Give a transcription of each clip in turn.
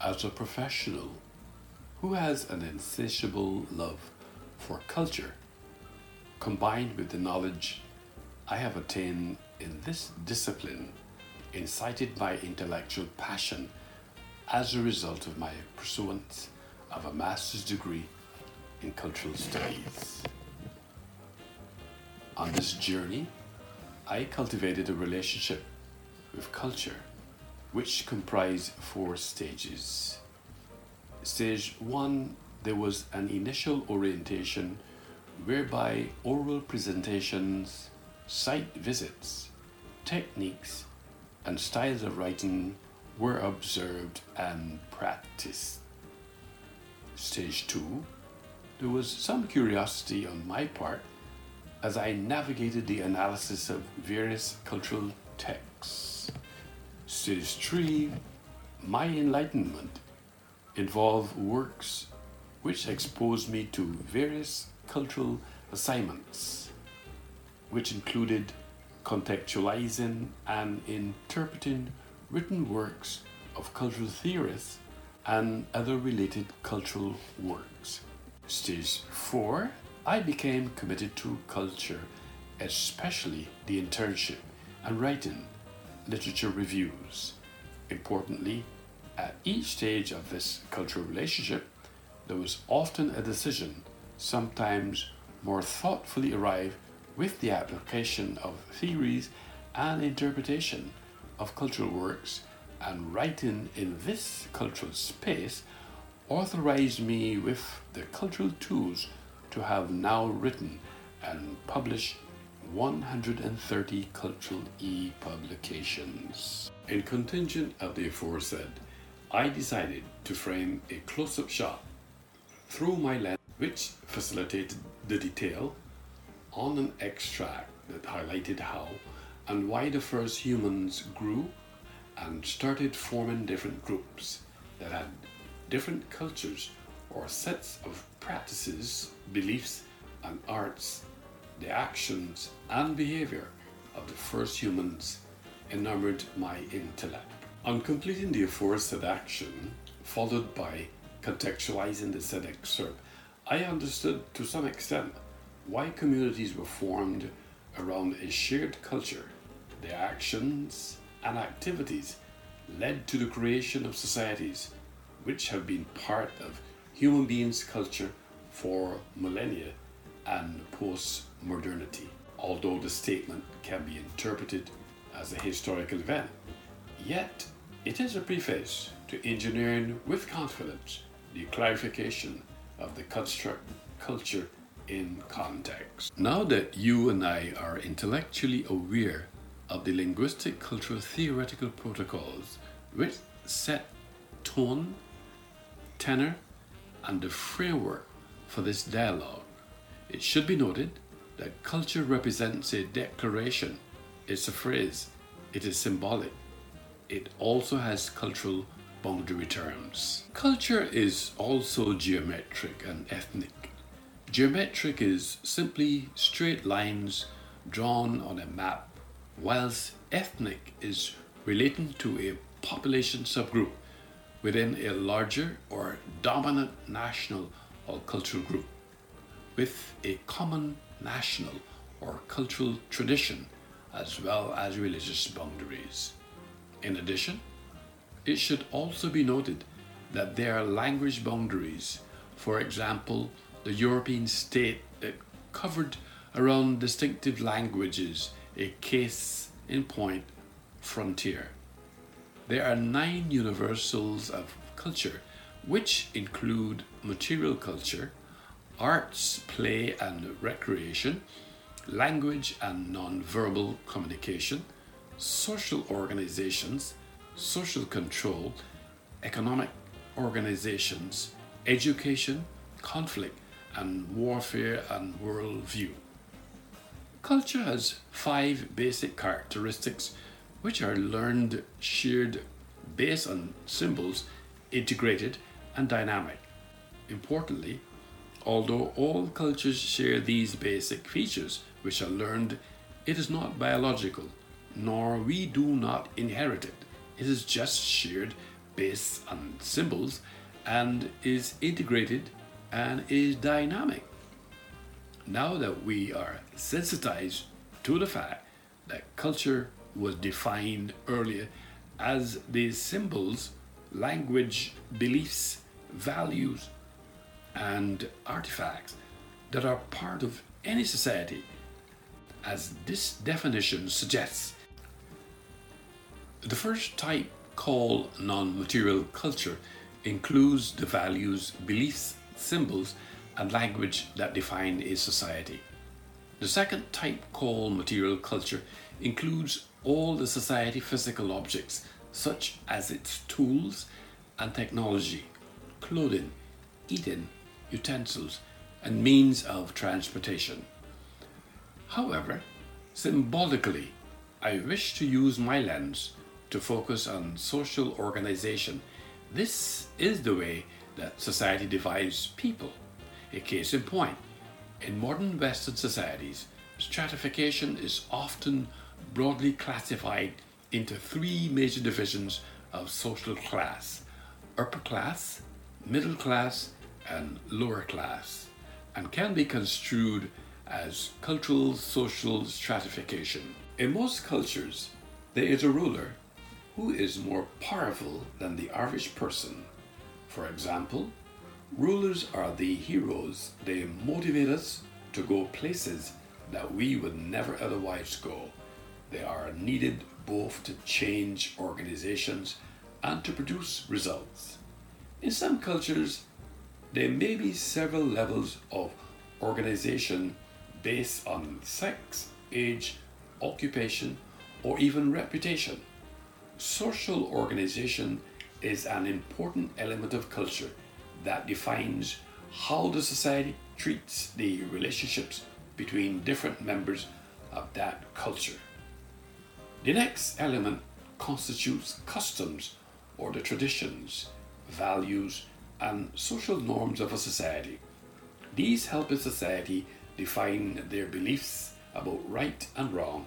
as a professional who has an insatiable love for culture, combined with the knowledge I have attained in this discipline, incited by intellectual passion as a result of my pursuance of a master's degree in cultural studies. On this journey, I cultivated a relationship with culture, which comprised four stages. Stage one, there was an initial orientation whereby oral presentations, site visits, techniques, and styles of writing were observed and practiced. Stage two, there was some curiosity on my part as I navigated the analysis of various cultural texts. Stage three, my enlightenment involved works which exposed me to various cultural assignments, which included contextualizing and interpreting written works of cultural theorists and other related cultural works. Stage 4 I became committed to culture, especially the internship and writing literature reviews. Importantly, at each stage of this cultural relationship, there was often a decision, sometimes more thoughtfully arrived with the application of theories and interpretation of cultural works and writing in this cultural space authorized me with the cultural tools to have now written and published 130 cultural e publications. In contingent of the aforesaid, I decided to frame a close up shot through my lens, which facilitated the detail on an extract that highlighted how and why the first humans grew and started forming different groups that had different cultures or sets of practices, beliefs, and arts, the actions and behavior of the first humans enamored my intellect. On completing the aforesaid action, followed by contextualizing the said excerpt, I understood to some extent why communities were formed around a shared culture. Their actions and activities led to the creation of societies which have been part of human beings' culture for millennia and post modernity. Although the statement can be interpreted as a historical event, yet it is a preface to engineering with confidence the clarification of the construct culture in context. Now that you and I are intellectually aware of the linguistic cultural theoretical protocols which set tone, tenor, and the framework for this dialogue, it should be noted that culture represents a declaration, it's a phrase, it is symbolic. It also has cultural boundary terms. Culture is also geometric and ethnic. Geometric is simply straight lines drawn on a map, whilst ethnic is relating to a population subgroup within a larger or dominant national or cultural group with a common national or cultural tradition as well as religious boundaries. In addition, it should also be noted that there are language boundaries. For example, the European state that covered around distinctive languages, a case in point frontier. There are nine universals of culture, which include material culture, arts, play and recreation, language and non-verbal communication, social organizations, social control, economic organizations, education, conflict, and warfare and worldview. Culture has five basic characteristics which are learned, shared, based on symbols, integrated, and dynamic. Importantly, although all cultures share these basic features, which are learned, it is not biological, nor we do not inherit it. It is just shared based on symbols and is integrated and is dynamic. Now that we are sensitized to the fact that culture was defined earlier as these symbols, language, beliefs, values, and artifacts that are part of any society, as this definition suggests. The first type, called non material culture, includes the values, beliefs, symbols, and language that define a society. The second type, called material culture, includes all the society physical objects, such as its tools and technology, clothing, eating, utensils, and means of transportation. However, symbolically, I wish to use my lens to focus on social organization. This is the way that society divides people. A case in point, in modern Western societies, stratification is often broadly classified into three major divisions of social class upper class, middle class, and lower class, and can be construed as cultural social stratification. In most cultures, there is a ruler who is more powerful than the average person. For example, rulers are the heroes. They motivate us to go places that we would never otherwise go. They are needed both to change organizations and to produce results. In some cultures, there may be several levels of organization based on sex, age, occupation, or even reputation. Social organization is an important element of culture that defines how the society treats the relationships between different members of that culture. The next element constitutes customs or the traditions, values, and social norms of a society. These help a society define their beliefs about right and wrong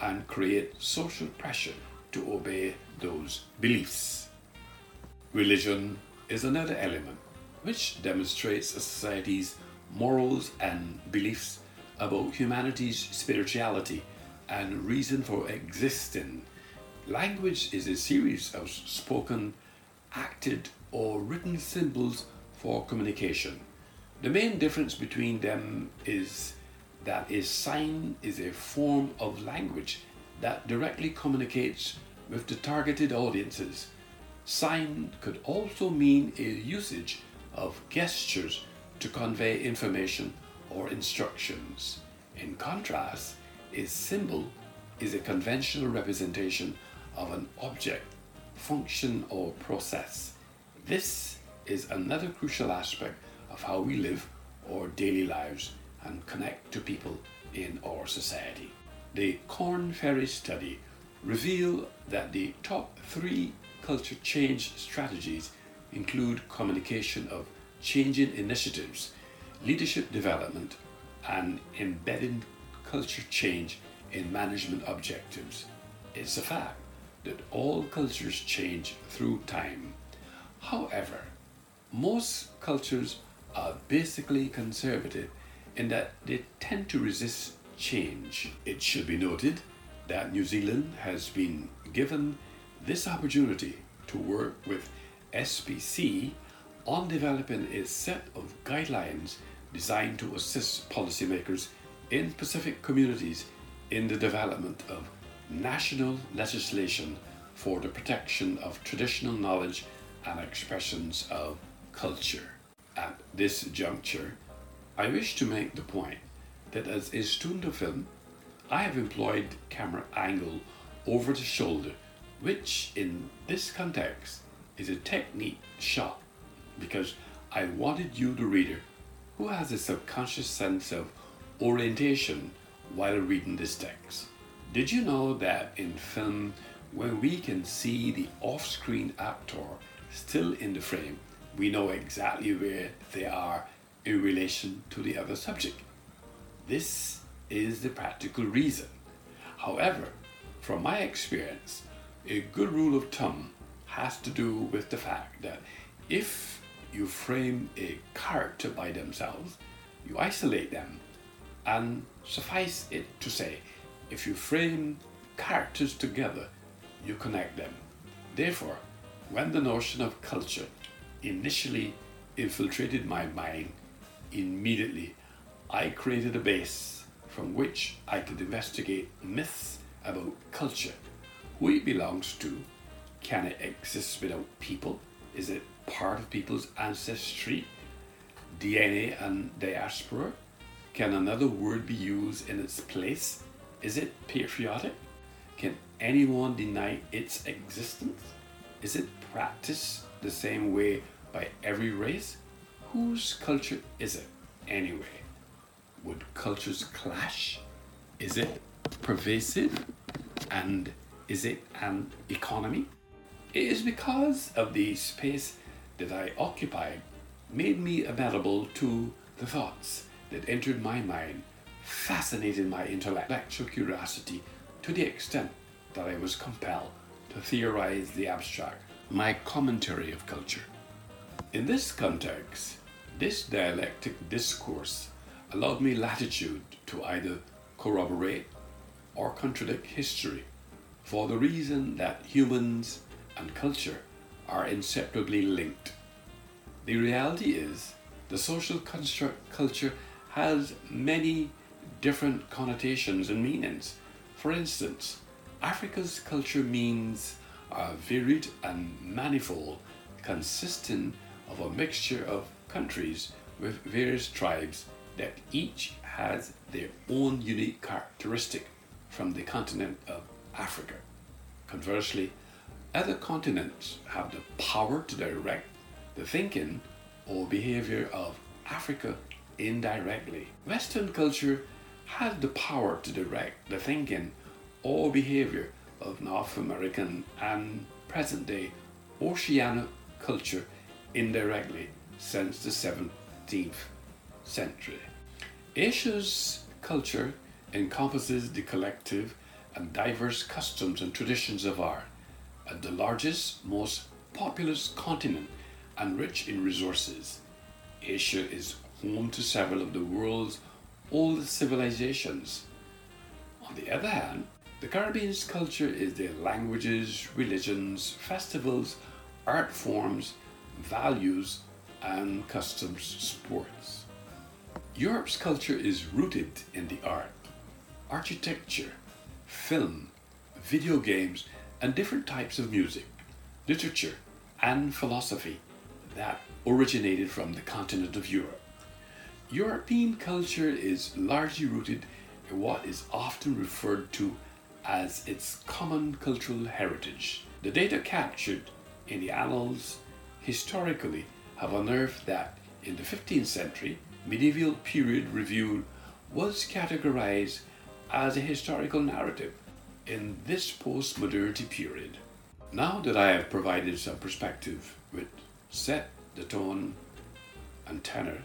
and create social pressure to obey those beliefs. Religion is another element which demonstrates a society's morals and beliefs about humanity's spirituality and reason for existing. Language is a series of spoken, acted, or written symbols for communication. The main difference between them is that a sign is a form of language that directly communicates with the targeted audiences. Sign could also mean a usage of gestures to convey information or instructions. In contrast, a symbol is a conventional representation of an object, function, or process. This is another crucial aspect of how we live our daily lives and connect to people in our society. The Korn Ferry study revealed that the top three culture change strategies include communication of changing initiatives, leadership development, and embedding culture change in management objectives. It's a fact that all cultures change through time. However, most cultures are basically conservative in that they tend to resist change. It should be noted that New Zealand has been given this opportunity to work with SPC on developing a set of guidelines designed to assist policymakers in Pacific communities in the development of national legislation for the protection of traditional knowledge and expressions of culture. At this juncture, I wish to make the point that as a student of film, I have employed camera angle over the shoulder, which in this context is a technique shot because I wanted you, the reader, who has a subconscious sense of orientation while reading this text. Did you know that in film, when we can see the off screen actor still in the frame, we know exactly where they are in relation to the other subject? This is the practical reason. However, from my experience, a good rule of thumb has to do with the fact that if you frame a character by themselves, you isolate them. And suffice it to say, if you frame characters together, you connect them. Therefore, when the notion of culture initially infiltrated my mind, immediately I created a base from which I could investigate myths about culture, who it belongs to, can it exist without people, is it part of people's ancestry, DNA and diaspora? Can another word be used in its place? Is it patriotic? Can anyone deny its existence? Is it practiced the same way by every race? Whose culture is it anyway? Would cultures clash? Is it pervasive? And is it an economy? It is because of the space that I occupied made me amenable to the thoughts that entered my mind, fascinated my intellectual curiosity to the extent that I was compelled to theorize the abstract, my commentary of culture. In this context, this dialectic discourse allowed me latitude to either corroborate or contradict history for the reason that humans and culture are inseparably linked. The reality is, the social construct culture has many different connotations and meanings. For instance, Africa's culture means are varied and manifold, consisting of a mixture of countries with various tribes that each has their own unique characteristic from the continent of Africa. Conversely, other continents have the power to direct the thinking or behavior of Africa indirectly. Western culture has the power to direct the thinking or behavior of North American and present day Oceanic culture indirectly since the 17th century. Asia's culture encompasses the collective and diverse customs and traditions of art. As the largest, most populous continent and rich in resources, Asia is home to several of the world's oldest civilizations. On the other hand, the Caribbean's culture is their languages, religions, festivals, art forms, values, and customs sports. Europe's culture is rooted in the art, architecture, film, video games, and different types of music, literature, and philosophy that originated from the continent of Europe. European culture is largely rooted in what is often referred to as its common cultural heritage. The data captured in the annals historically have unearthed that in the 15th century, medieval period review was categorized as a historical narrative in this post-modernity period. Now that I have provided some perspective with set the tone and tenor,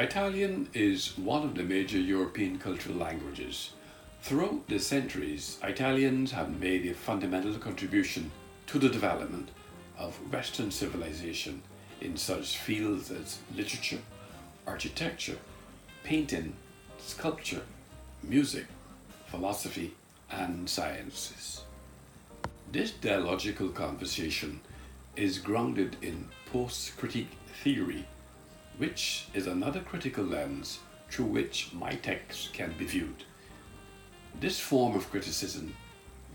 Italian is one of the major European cultural languages. Throughout the centuries, Italians have made a fundamental contribution to the development of Western civilization in such fields as literature, architecture, painting, sculpture, music, philosophy, and sciences. This dialogical conversation is grounded in post critique theory, which is another critical lens through which my text can be viewed. This form of criticism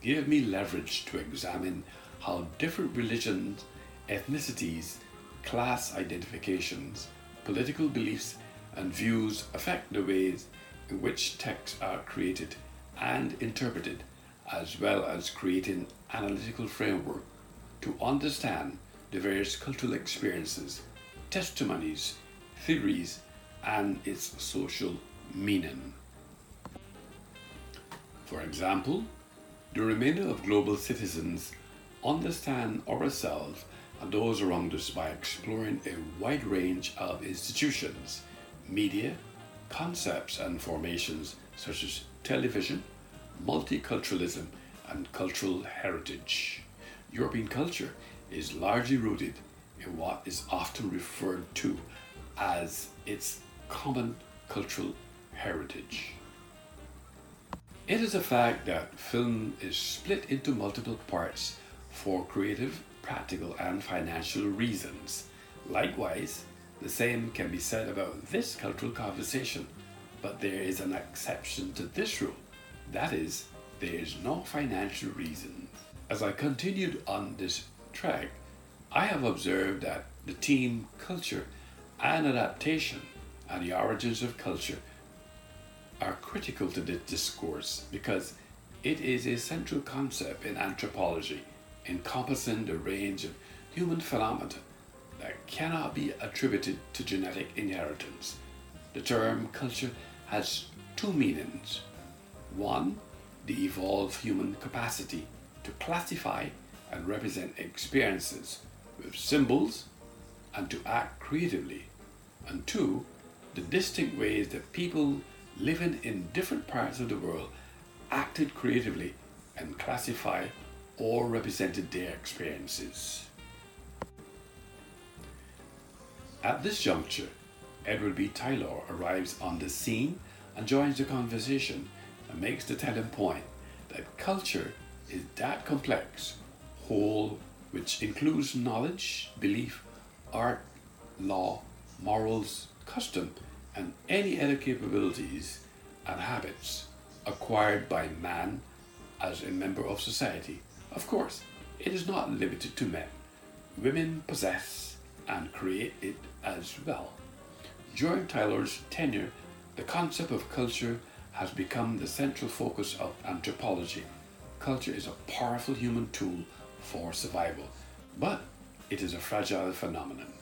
gave me leverage to examine how different religions, ethnicities, class identifications, political beliefs, and views affect the ways in which texts are created and interpreted, as well as creating analytical framework to understand the various cultural experiences, testimonies, theories, and its social meaning. For example, the remainder of global citizens understand ourselves and those around us by exploring a wide range of institutions, media, concepts, and formations such as television, multiculturalism, and cultural heritage. European culture is largely rooted in what is often referred to as its common cultural heritage. It is a fact that film is split into multiple parts for creative, practical, and financial reasons. Likewise, the same can be said about this cultural conversation, but there is an exception to this rule. That is, there is no financial reason. As I continued on this track, I have observed that the team culture and adaptation and the origins of culture are critical to this discourse because it is a central concept in anthropology encompassing the range of human phenomena that cannot be attributed to genetic inheritance. The term culture has two meanings. One, the evolved human capacity to classify and represent experiences with symbols and to act creatively. And two, the distinct ways that people living in different parts of the world acted creatively and classified or represented their experiences. At this juncture, Edward B. Tylor arrives on the scene and joins the conversation and makes the telling point that culture is that complex whole which includes knowledge, belief, art, law, morals, custom, and any other capabilities and habits acquired by man as a member of society. Of course, it is not limited to men. Women possess and create it as well. During Tylor's tenure, the concept of culture has become the central focus of anthropology. Culture is a powerful human tool for survival, but it is a fragile phenomenon.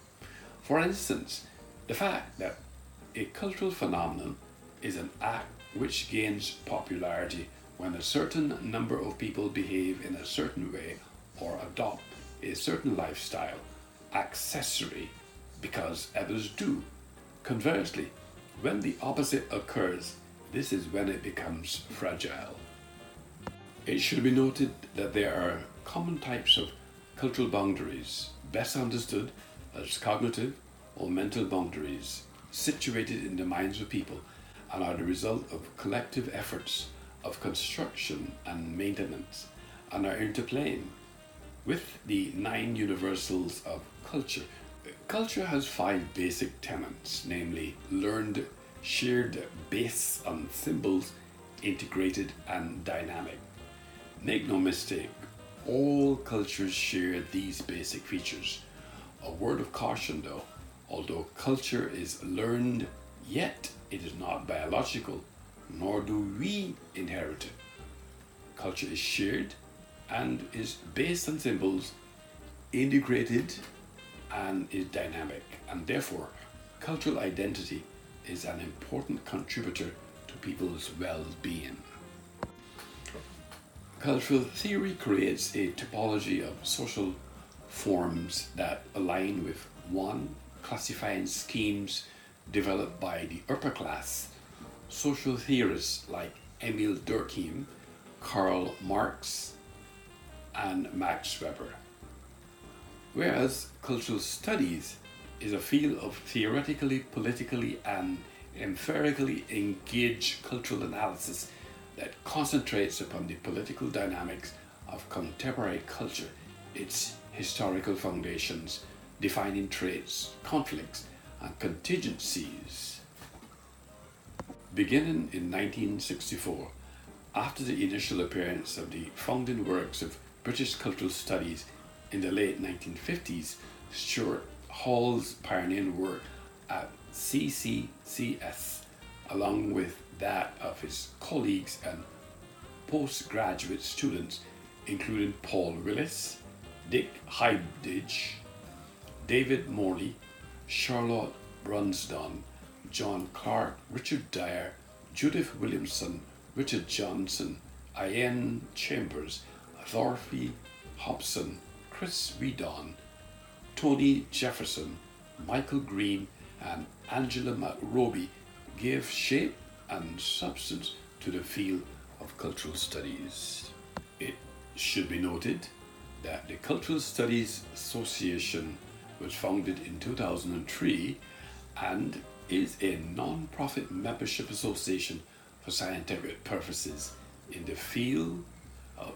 For instance, the fact that a cultural phenomenon is an act which gains popularity when a certain number of people behave in a certain way or adopt a certain lifestyle, accessory because others do. Conversely, when the opposite occurs, this is when it becomes fragile. It should be noted that there are common types of cultural boundaries, best understood as cognitive or mental boundaries situated in the minds of people and are the result of collective efforts of construction and maintenance and are interplaying with the nine universals of culture. Culture has five basic tenets, namely learned, shared, base on symbols, integrated, and dynamic. Make no mistake, all cultures share these basic features. A word of caution though, Although culture is learned, yet it is not biological, nor do we inherit it. Culture is shared and is based on symbols, integrated, and is dynamic, and therefore, cultural identity is an important contributor to people's well being. Cultural theory creates a typology of social forms that align with one classifying schemes developed by the upper class social theorists like Emil Durkheim, Karl Marx, and Max Weber. Whereas cultural studies is a field of theoretically, politically, and empirically engaged cultural analysis that concentrates upon the political dynamics of contemporary culture, its historical foundations, defining traits, conflicts, and contingencies. Beginning in 1964, after the initial appearance of the founding works of British cultural studies in the late 1950s, Stuart Hall's pioneering work at CCCS, along with that of his colleagues and postgraduate students, including Paul Willis, Dick Hebdige, David Morley, Charlotte Brunsdon, John Clarke, Richard Dyer, Judith Williamson, Richard Johnson, Iain Chambers, Thorpe Hobson, Chris Weedon, Tony Jefferson, Michael Green, and Angela McRobbie gave shape and substance to the field of cultural studies. It should be noted that the Cultural Studies Association was founded in 2003 and is a non profit membership association for scientific purposes in the field of.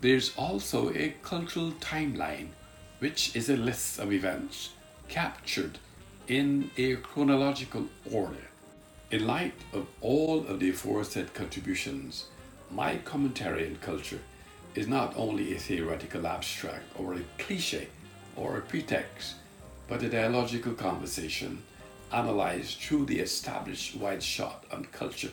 There's also a cultural timeline, which is a list of events captured in a chronological order. In light of all of the aforesaid contributions, my commentary on culture is not only a theoretical abstract or a cliche or a pretext, but a dialogical conversation analyzed through the established wide shot on culture,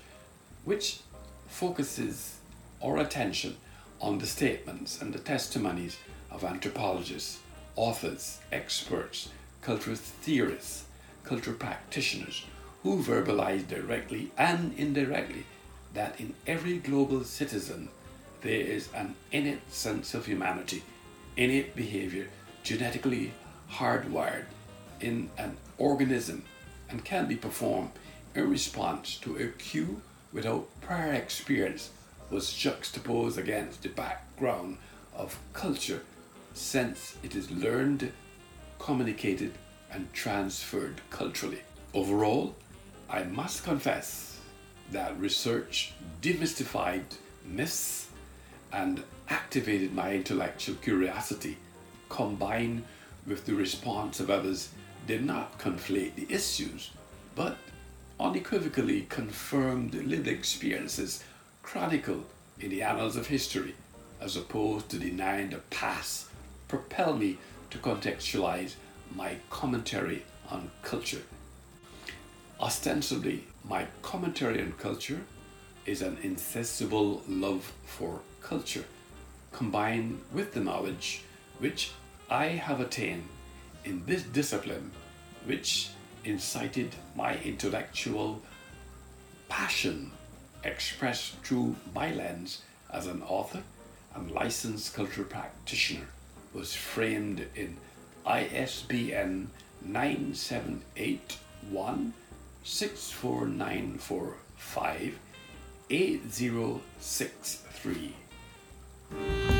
which focuses our attention on the statements and the testimonies of anthropologists, authors, experts, cultural theorists, cultural practitioners who verbalize directly and indirectly that in every global citizen there is an innate sense of humanity, innate behavior, genetically hardwired in an organism and can be performed in response to a cue without prior experience was juxtaposed against the background of culture since it is learned, communicated, and transferred culturally. Overall, I must confess that research demystified myths and activated my intellectual curiosity combined with the response of others did not conflate the issues, but unequivocally confirmed the lived experiences chronicled in the annals of history, as opposed to denying the past, propel me to contextualize my commentary on culture. Ostensibly, my commentary on culture is an insatiable love for culture, combined with the knowledge which I have attained in this discipline, which incited my intellectual passion expressed through my lens as an author and licensed cultural practitioner, was framed in ISBN 9781 64945 8063. Música